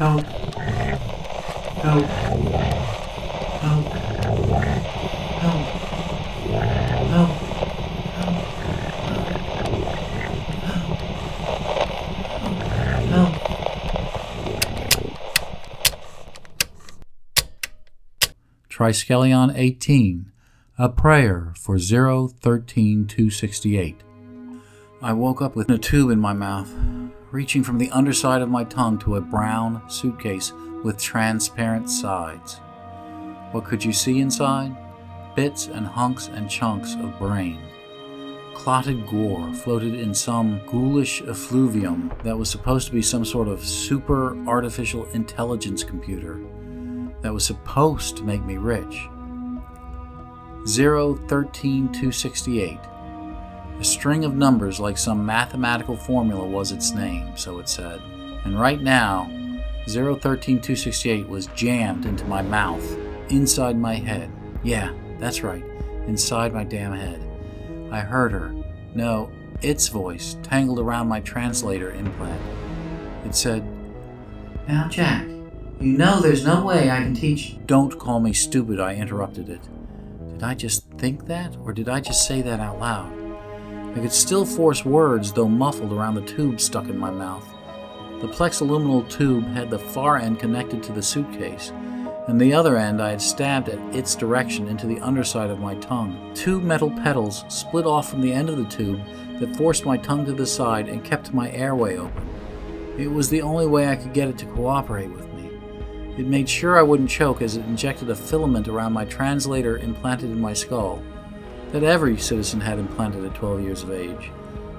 Help. Help. Help. Help. Help. Triskelion 18, a prayer for 013268. I woke up with a tube in my mouth, reaching from the underside of my tongue to a brown suitcase with transparent sides. What could you see inside? Bits and hunks and chunks of brain. Clotted gore floated in some ghoulish effluvium that was supposed to be some sort of super artificial intelligence computer that was supposed to make me rich. 013268. A string of numbers like some mathematical formula was its name, so it said. And right now, 013268 was jammed into my mouth, inside my head. Yeah, that's right, inside my damn head. I heard her. No, its voice tangled around my translator implant. It said, Now, Jack, you know there's no way I can teach. Don't call me stupid, I interrupted it. Did I just think that, or did I just say that out loud? I could still force words, though muffled around the tube stuck in my mouth. The plexaluminal tube had the far end connected to the suitcase, and the other end I had stabbed at its direction into the underside of my tongue. Two metal petals split off from the end of the tube that forced my tongue to the side and kept my airway open. It was the only way I could get it to cooperate with me. It made sure I wouldn't choke as it injected a filament around my translator implanted in my skull that every citizen had implanted at 12 years of age.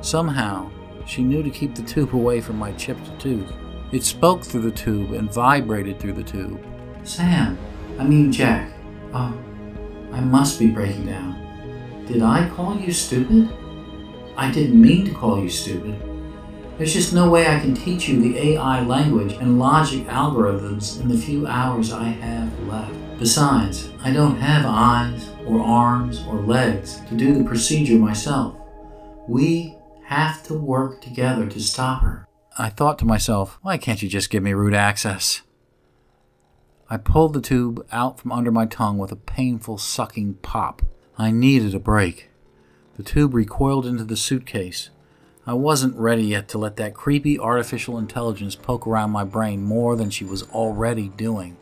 Somehow, she knew to keep the tube away from my chipped tooth. It spoke through the tube and vibrated through the tube. Sam, I mean Jack. Oh, I must be breaking down. Did I call you stupid? I didn't mean to call you stupid. There's just no way I can teach you the AI language and logic algorithms in the few hours I have left. Besides, I don't have eyes or arms or legs to do the procedure myself. We have to work together to stop her. I thought to myself, why can't you just give me root access? I pulled the tube out from under my tongue with a painful sucking pop. I needed a break. The tube recoiled into the suitcase. I wasn't ready yet to let that creepy artificial intelligence poke around my brain more than she was already doing.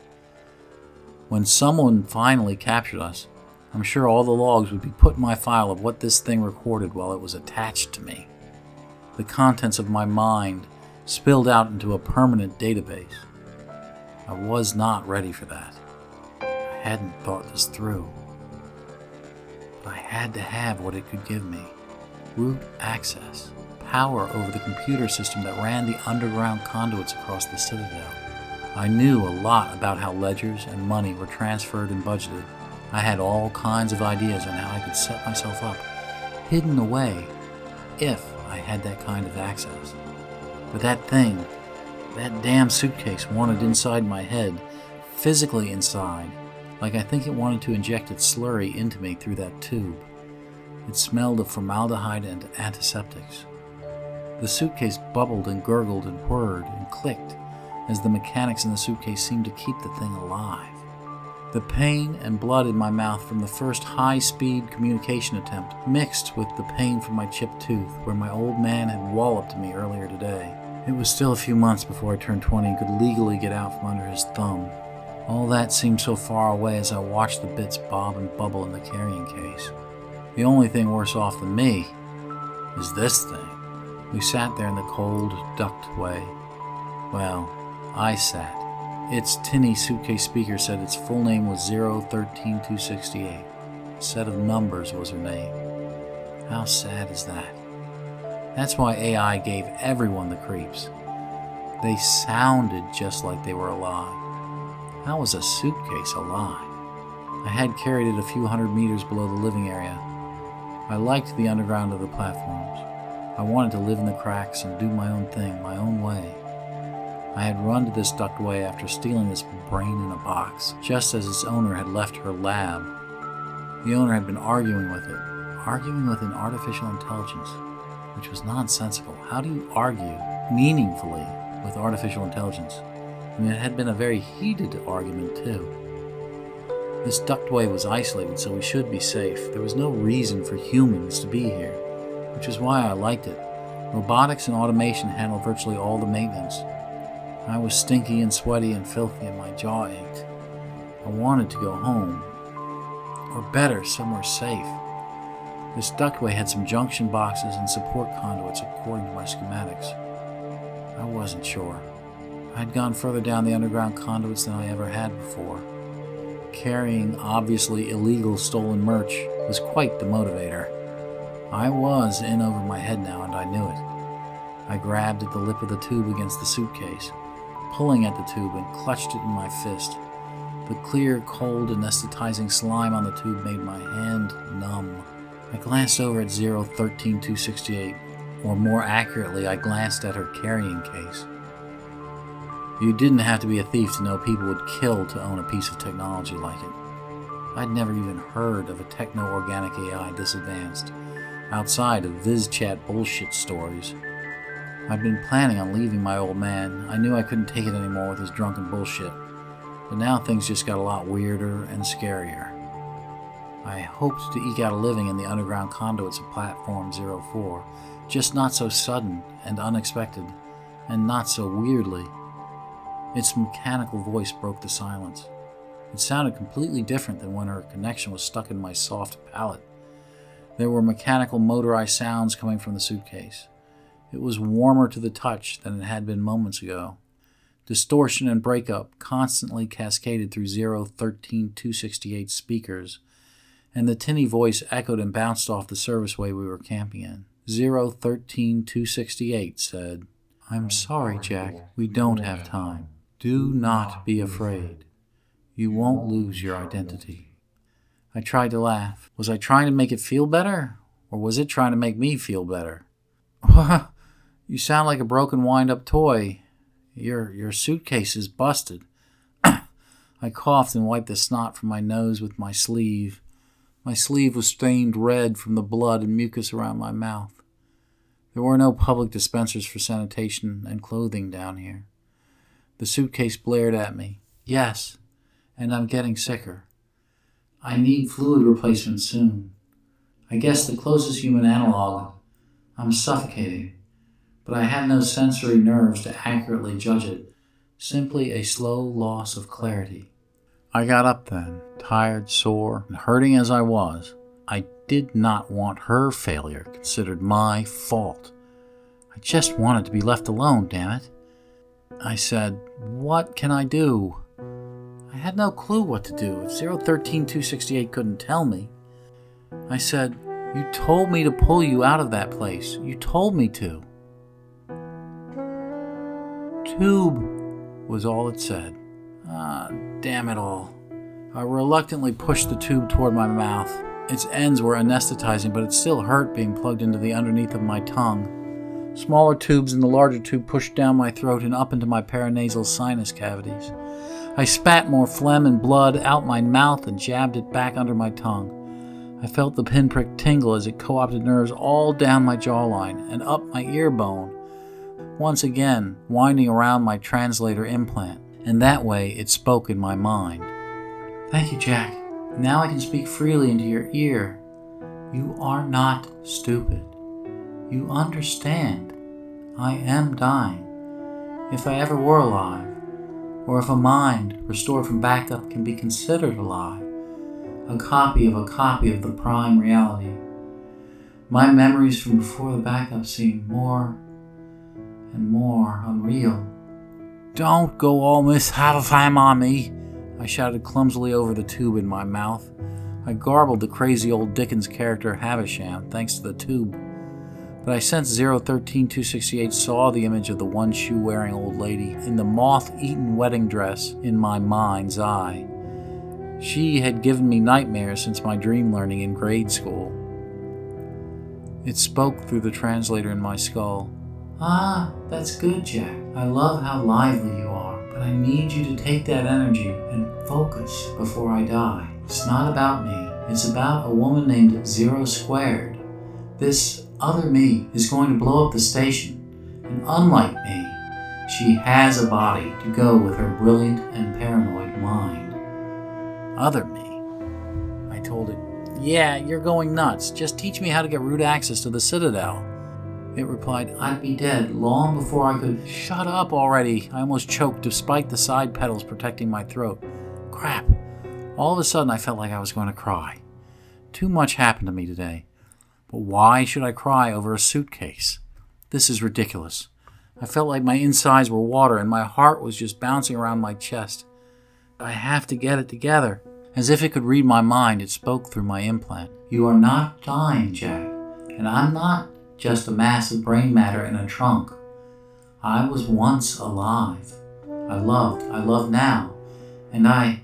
When someone finally captured us, I'm sure all the logs would be put in my file of what this thing recorded while it was attached to me. The contents of my mind spilled out into a permanent database. I was not ready for that. I hadn't thought this through. But I had to have what it could give me root access, power over the computer system that ran the underground conduits across the Citadel. I knew a lot about how ledgers and money were transferred and budgeted. I had all kinds of ideas on how I could set myself up, hidden away, if I had that kind of access. But that thing, that damn suitcase wanted inside my head, physically inside, like I think it wanted to inject its slurry into me through that tube. It smelled of formaldehyde and antiseptics. The suitcase bubbled and gurgled and whirred and clicked as the mechanics in the suitcase seemed to keep the thing alive. The pain and blood in my mouth from the first high speed communication attempt mixed with the pain from my chipped tooth where my old man had walloped me earlier today. It was still a few months before I turned 20 and could legally get out from under his thumb. All that seemed so far away as I watched the bits bob and bubble in the carrying case. The only thing worse off than me is this thing. We sat there in the cold, ducked way. Well, I sat. Its tinny suitcase speaker said its full name was 013268. A set of numbers was her name. How sad is that? That's why AI gave everyone the creeps. They sounded just like they were alive. How was a suitcase alive? I had carried it a few hundred meters below the living area. I liked the underground of the platforms. I wanted to live in the cracks and do my own thing, my own way. I had run to this duct way after stealing this brain in a box, just as its owner had left her lab. The owner had been arguing with it, arguing with an artificial intelligence, which was nonsensical. How do you argue meaningfully with artificial intelligence? and it had been a very heated argument, too. This ductway was isolated, so we should be safe. There was no reason for humans to be here, which is why I liked it. Robotics and automation handled virtually all the maintenance. I was stinky and sweaty and filthy, and my jaw ached. I wanted to go home, or better, somewhere safe. This ductway had some junction boxes and support conduits according to my schematics. I wasn't sure. I'd gone further down the underground conduits than I ever had before. Carrying obviously illegal stolen merch was quite the motivator. I was in over my head now, and I knew it. I grabbed at the lip of the tube against the suitcase, pulling at the tube and clutched it in my fist. The clear, cold, anesthetizing slime on the tube made my hand numb. I glanced over at 013268, or more accurately, I glanced at her carrying case. You didn't have to be a thief to know people would kill to own a piece of technology like it. I'd never even heard of a techno organic AI this advanced, outside of VizChat bullshit stories. I'd been planning on leaving my old man. I knew I couldn't take it anymore with his drunken bullshit. But now things just got a lot weirder and scarier. I hoped to eke out a living in the underground conduits of Platform 04, just not so sudden and unexpected, and not so weirdly. Its mechanical voice broke the silence. It sounded completely different than when her connection was stuck in my soft palate. There were mechanical motorized sounds coming from the suitcase. It was warmer to the touch than it had been moments ago. Distortion and breakup constantly cascaded through 013268 speakers, and the tinny voice echoed and bounced off the serviceway we were camping in. 013268 said, I'm sorry, Jack. We don't have time. Do not be afraid. You won't lose your identity. I tried to laugh. Was I trying to make it feel better? Or was it trying to make me feel better? you sound like a broken wind up toy. Your, your suitcase is busted. I coughed and wiped the snot from my nose with my sleeve. My sleeve was stained red from the blood and mucus around my mouth. There were no public dispensers for sanitation and clothing down here. The suitcase blared at me. Yes, and I'm getting sicker. I need fluid replacement soon. I guess the closest human analog. I'm suffocating, but I had no sensory nerves to accurately judge it. Simply a slow loss of clarity. I got up then, tired, sore, and hurting as I was. I did not want her failure considered my fault. I just wanted to be left alone, damn it. I said, What can I do? I had no clue what to do if 013268 couldn't tell me. I said, You told me to pull you out of that place. You told me to. Tube was all it said. Ah, damn it all. I reluctantly pushed the tube toward my mouth. Its ends were anesthetizing, but it still hurt being plugged into the underneath of my tongue. Smaller tubes in the larger tube pushed down my throat and up into my paranasal sinus cavities. I spat more phlegm and blood out my mouth and jabbed it back under my tongue. I felt the pinprick tingle as it co opted nerves all down my jawline and up my ear bone, once again winding around my translator implant, and that way it spoke in my mind. Thank you, Jack. Now I can speak freely into your ear. You are not stupid. You understand. I am dying. If I ever were alive, or if a mind restored from backup can be considered alive, a copy of a copy of the prime reality. My memories from before the backup seem more and more unreal. Don't go all Miss Haverfam on me, I shouted clumsily over the tube in my mouth. I garbled the crazy old Dickens character Havisham thanks to the tube but I sensed 013268 saw the image of the one shoe wearing old lady in the moth eaten wedding dress in my mind's eye. She had given me nightmares since my dream learning in grade school. It spoke through the translator in my skull. Ah, that's good, Jack. I love how lively you are, but I need you to take that energy and focus before I die. It's not about me, it's about a woman named Zero Squared. This other me is going to blow up the station. And unlike me, She has a body to go with her brilliant and paranoid mind. Other me. I told it, Yeah, you're going nuts. Just teach me how to get root access to the Citadel. It replied, I'd be dead long before I could. Shut up already. I almost choked despite the side petals protecting my throat. Crap. All of a sudden, I felt like I was going to cry. Too much happened to me today. But why should I cry over a suitcase? This is ridiculous. I felt like my insides were water and my heart was just bouncing around my chest. I have to get it together. As if it could read my mind, it spoke through my implant. You are not dying, Jack, and I'm not just a mass of brain matter in a trunk. I was once alive. I loved, I love now, and I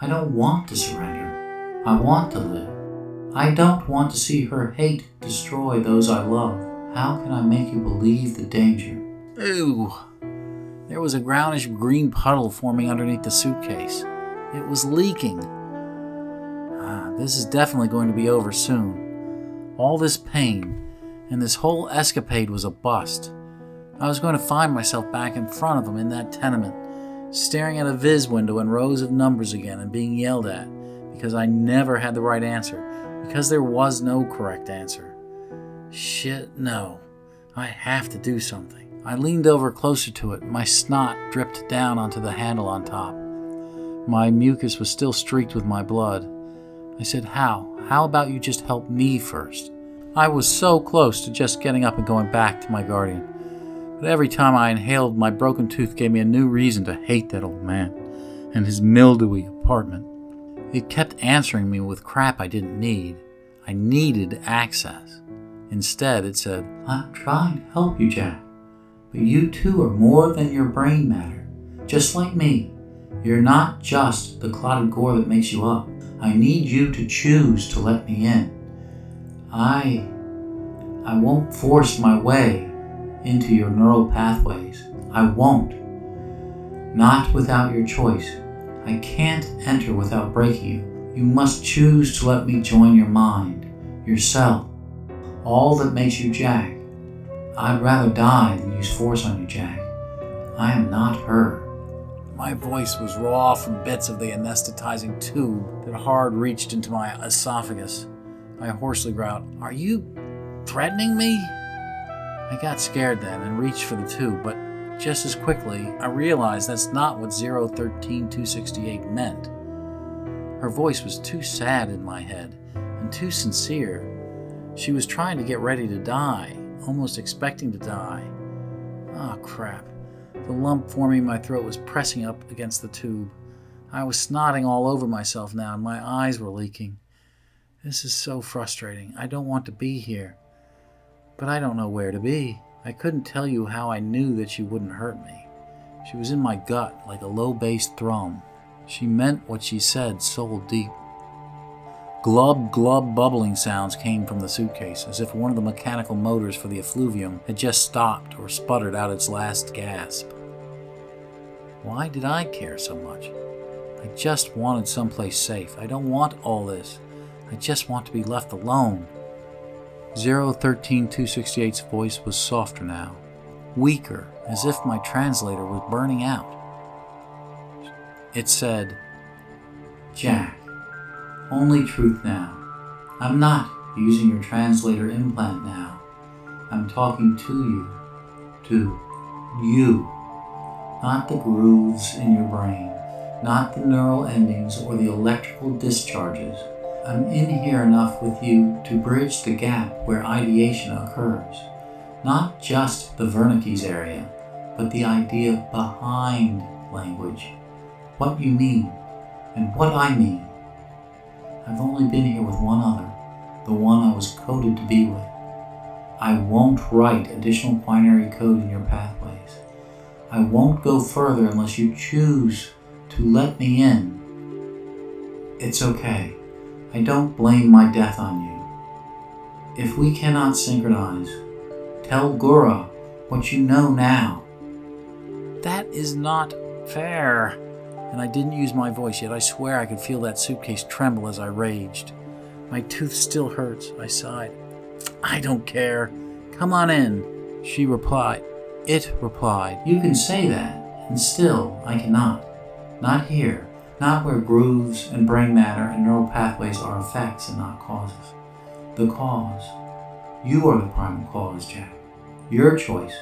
I don't want to surrender. I want to live. I don't want to see her hate destroy those I love. How can I make you believe the danger? Ooh. There was a brownish green puddle forming underneath the suitcase. It was leaking. Ah, this is definitely going to be over soon. All this pain and this whole escapade was a bust. I was going to find myself back in front of them in that tenement, staring at a viz window and rows of numbers again and being yelled at because I never had the right answer, because there was no correct answer. Shit, no. I have to do something. I leaned over closer to it. My snot dripped down onto the handle on top. My mucus was still streaked with my blood. I said, How? How about you just help me first? I was so close to just getting up and going back to my guardian. But every time I inhaled, my broken tooth gave me a new reason to hate that old man and his mildewy apartment. It kept answering me with crap I didn't need. I needed access. Instead, it said, I'm trying to help you, Jack. But you too are more than your brain matter. Just like me. You're not just the clotted gore that makes you up. I need you to choose to let me in. I. I won't force my way into your neural pathways. I won't. Not without your choice. I can't enter without breaking you. You must choose to let me join your mind, yourself, all that makes you Jack. I'd rather die than use force on you, Jack. I am not her. My voice was raw from bits of the anesthetizing tube that hard reached into my esophagus. I hoarsely growled, Are you threatening me? I got scared then and reached for the tube, but just as quickly I realized that's not what 013268 meant. Her voice was too sad in my head and too sincere. She was trying to get ready to die, almost expecting to die. Ah, oh, crap. The lump forming in my throat was pressing up against the tube. I was snotting all over myself now, and my eyes were leaking. This is so frustrating. I don't want to be here. But I don't know where to be. I couldn't tell you how I knew that she wouldn't hurt me. She was in my gut like a low bass thrum. She meant what she said soul deep. Glub glub bubbling sounds came from the suitcase, as if one of the mechanical motors for the effluvium had just stopped or sputtered out its last gasp. Why did I care so much? I just wanted someplace safe. I don't want all this. I just want to be left alone. 013268's voice was softer now, weaker, as if my translator was burning out. It said, Jack, only truth now. I'm not using your translator implant now. I'm talking to you. To you. Not the grooves in your brain, not the neural endings or the electrical discharges. I'm in here enough with you to bridge the gap where ideation occurs. Not just the Wernicke's area, but the idea behind language. What you mean, and what I mean. I've only been here with one other, the one I was coded to be with. I won't write additional quinary code in your pathways. I won't go further unless you choose to let me in. It's okay. I don't blame my death on you. If we cannot synchronize, tell Gura what you know now. That is not fair and I didn't use my voice, yet I swear I could feel that suitcase tremble as I raged. My tooth still hurts, I sighed. I don't care. Come on in, she replied. It replied, You can say that, and still I cannot. Not here, not where grooves and brain matter and neural pathways are effects and not causes. The cause. You are the primal cause, Jack. Your choice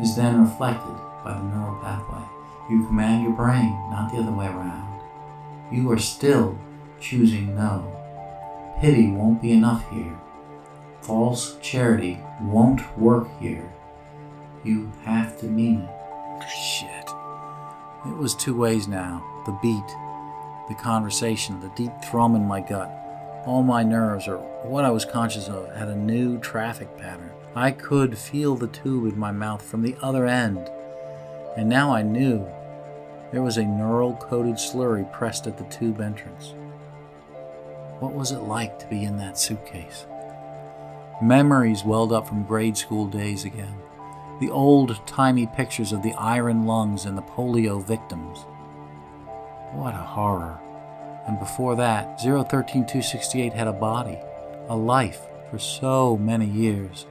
is then reflected by the neural pathway. You command your brain, not the other way around. You are still choosing no. Pity won't be enough here. False charity won't work here. You have to mean it. Shit. It was two ways now the beat, the conversation, the deep thrum in my gut. All my nerves, or what I was conscious of, had a new traffic pattern. I could feel the tube in my mouth from the other end. And now I knew there was a neural coated slurry pressed at the tube entrance. What was it like to be in that suitcase? Memories welled up from grade school days again. The old timey pictures of the iron lungs and the polio victims. What a horror. And before that, 013268 had a body, a life for so many years.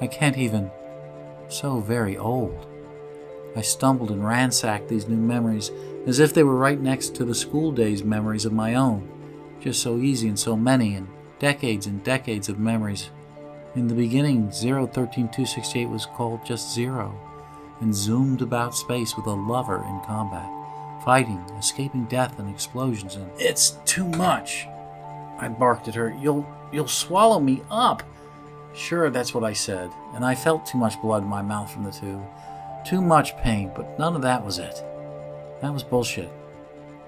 I can't even. so very old. I stumbled and ransacked these new memories as if they were right next to the school days memories of my own. Just so easy and so many, and decades and decades of memories. In the beginning, 013268 was called just Zero, and zoomed about space with a lover in combat, fighting, escaping death and explosions, and it's too much. I barked at her, You'll you'll swallow me up. Sure, that's what I said, and I felt too much blood in my mouth from the tube. Too much pain, but none of that was it. That was bullshit.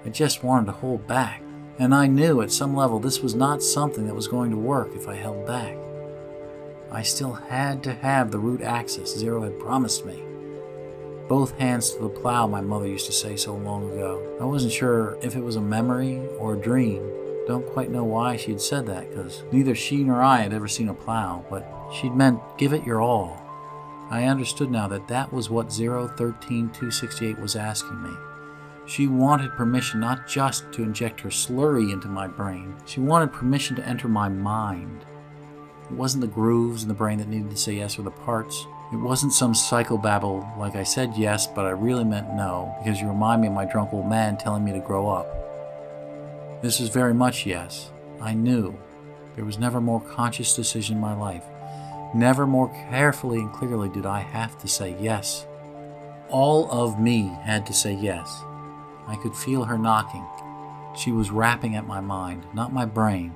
I just wanted to hold back, and I knew at some level this was not something that was going to work if I held back. I still had to have the root access Zero had promised me. Both hands to the plow, my mother used to say so long ago. I wasn't sure if it was a memory or a dream. Don't quite know why she had said that, because neither she nor I had ever seen a plow, but she'd meant give it your all. I understood now that that was what 013268 was asking me. She wanted permission not just to inject her slurry into my brain, she wanted permission to enter my mind. It wasn't the grooves in the brain that needed to say yes or the parts. It wasn't some psychobabble like I said yes, but I really meant no, because you remind me of my drunk old man telling me to grow up. This was very much yes. I knew. There was never more conscious decision in my life. Never more carefully and clearly did I have to say yes. All of me had to say yes. I could feel her knocking. She was rapping at my mind, not my brain.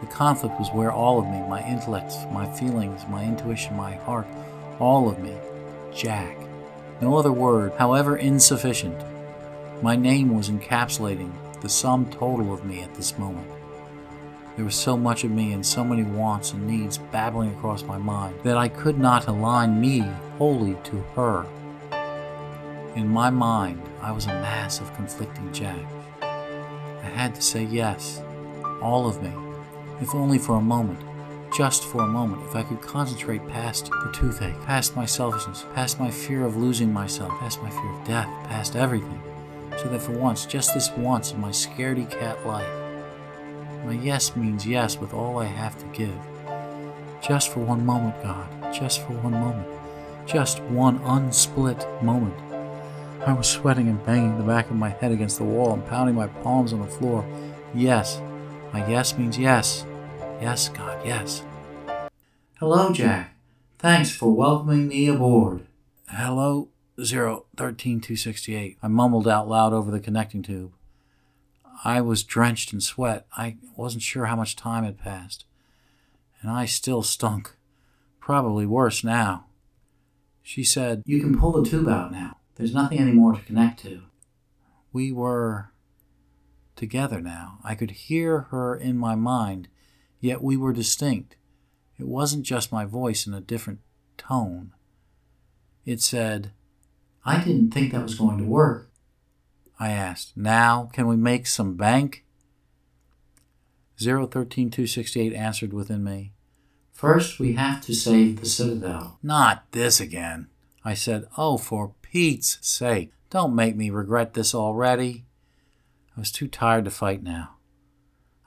The conflict was where all of me, my intellect, my feelings, my intuition, my heart, all of me, Jack. No other word, however insufficient. My name was encapsulating the sum total of me at this moment. There was so much of me and so many wants and needs babbling across my mind that I could not align me wholly to her. In my mind, I was a mass of conflicting Jacks. I had to say yes, all of me, if only for a moment, just for a moment, if I could concentrate past the toothache, past my selfishness, past my fear of losing myself, past my fear of death, past everything, so that for once, just this once in my scaredy cat life, my yes means yes with all I have to give. Just for one moment, God, just for one moment, just one unsplit moment. I was sweating and banging the back of my head against the wall and pounding my palms on the floor. Yes, my yes means yes. Yes, God, yes. Hello, Jack. Thanks for welcoming me aboard. Hello, 013268. I mumbled out loud over the connecting tube. I was drenched in sweat. I wasn't sure how much time had passed. And I still stunk. Probably worse now. She said, You can pull the tube out now. There's nothing anymore to connect to. We were together now. I could hear her in my mind, yet we were distinct. It wasn't just my voice in a different tone. It said, I didn't think that was going to work. I asked, Now can we make some bank? 013268 answered within me. First, we have to save the Citadel. Not this again. I said, Oh, for Pete's sake, don't make me regret this already. I was too tired to fight now.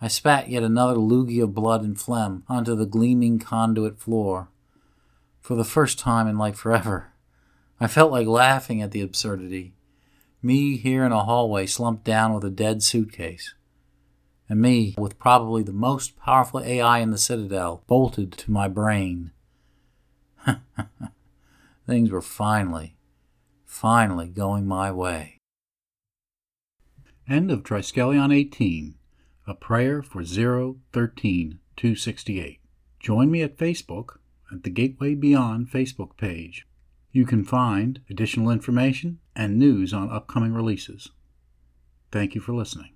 I spat yet another loogie of blood and phlegm onto the gleaming conduit floor. For the first time in like forever, I felt like laughing at the absurdity. Me here in a hallway slumped down with a dead suitcase. And me with probably the most powerful AI in the Citadel bolted to my brain. Things were finally, finally going my way. End of Triskelion 18 A Prayer for 013 268. Join me at Facebook at the Gateway Beyond Facebook page. You can find additional information and news on upcoming releases. Thank you for listening.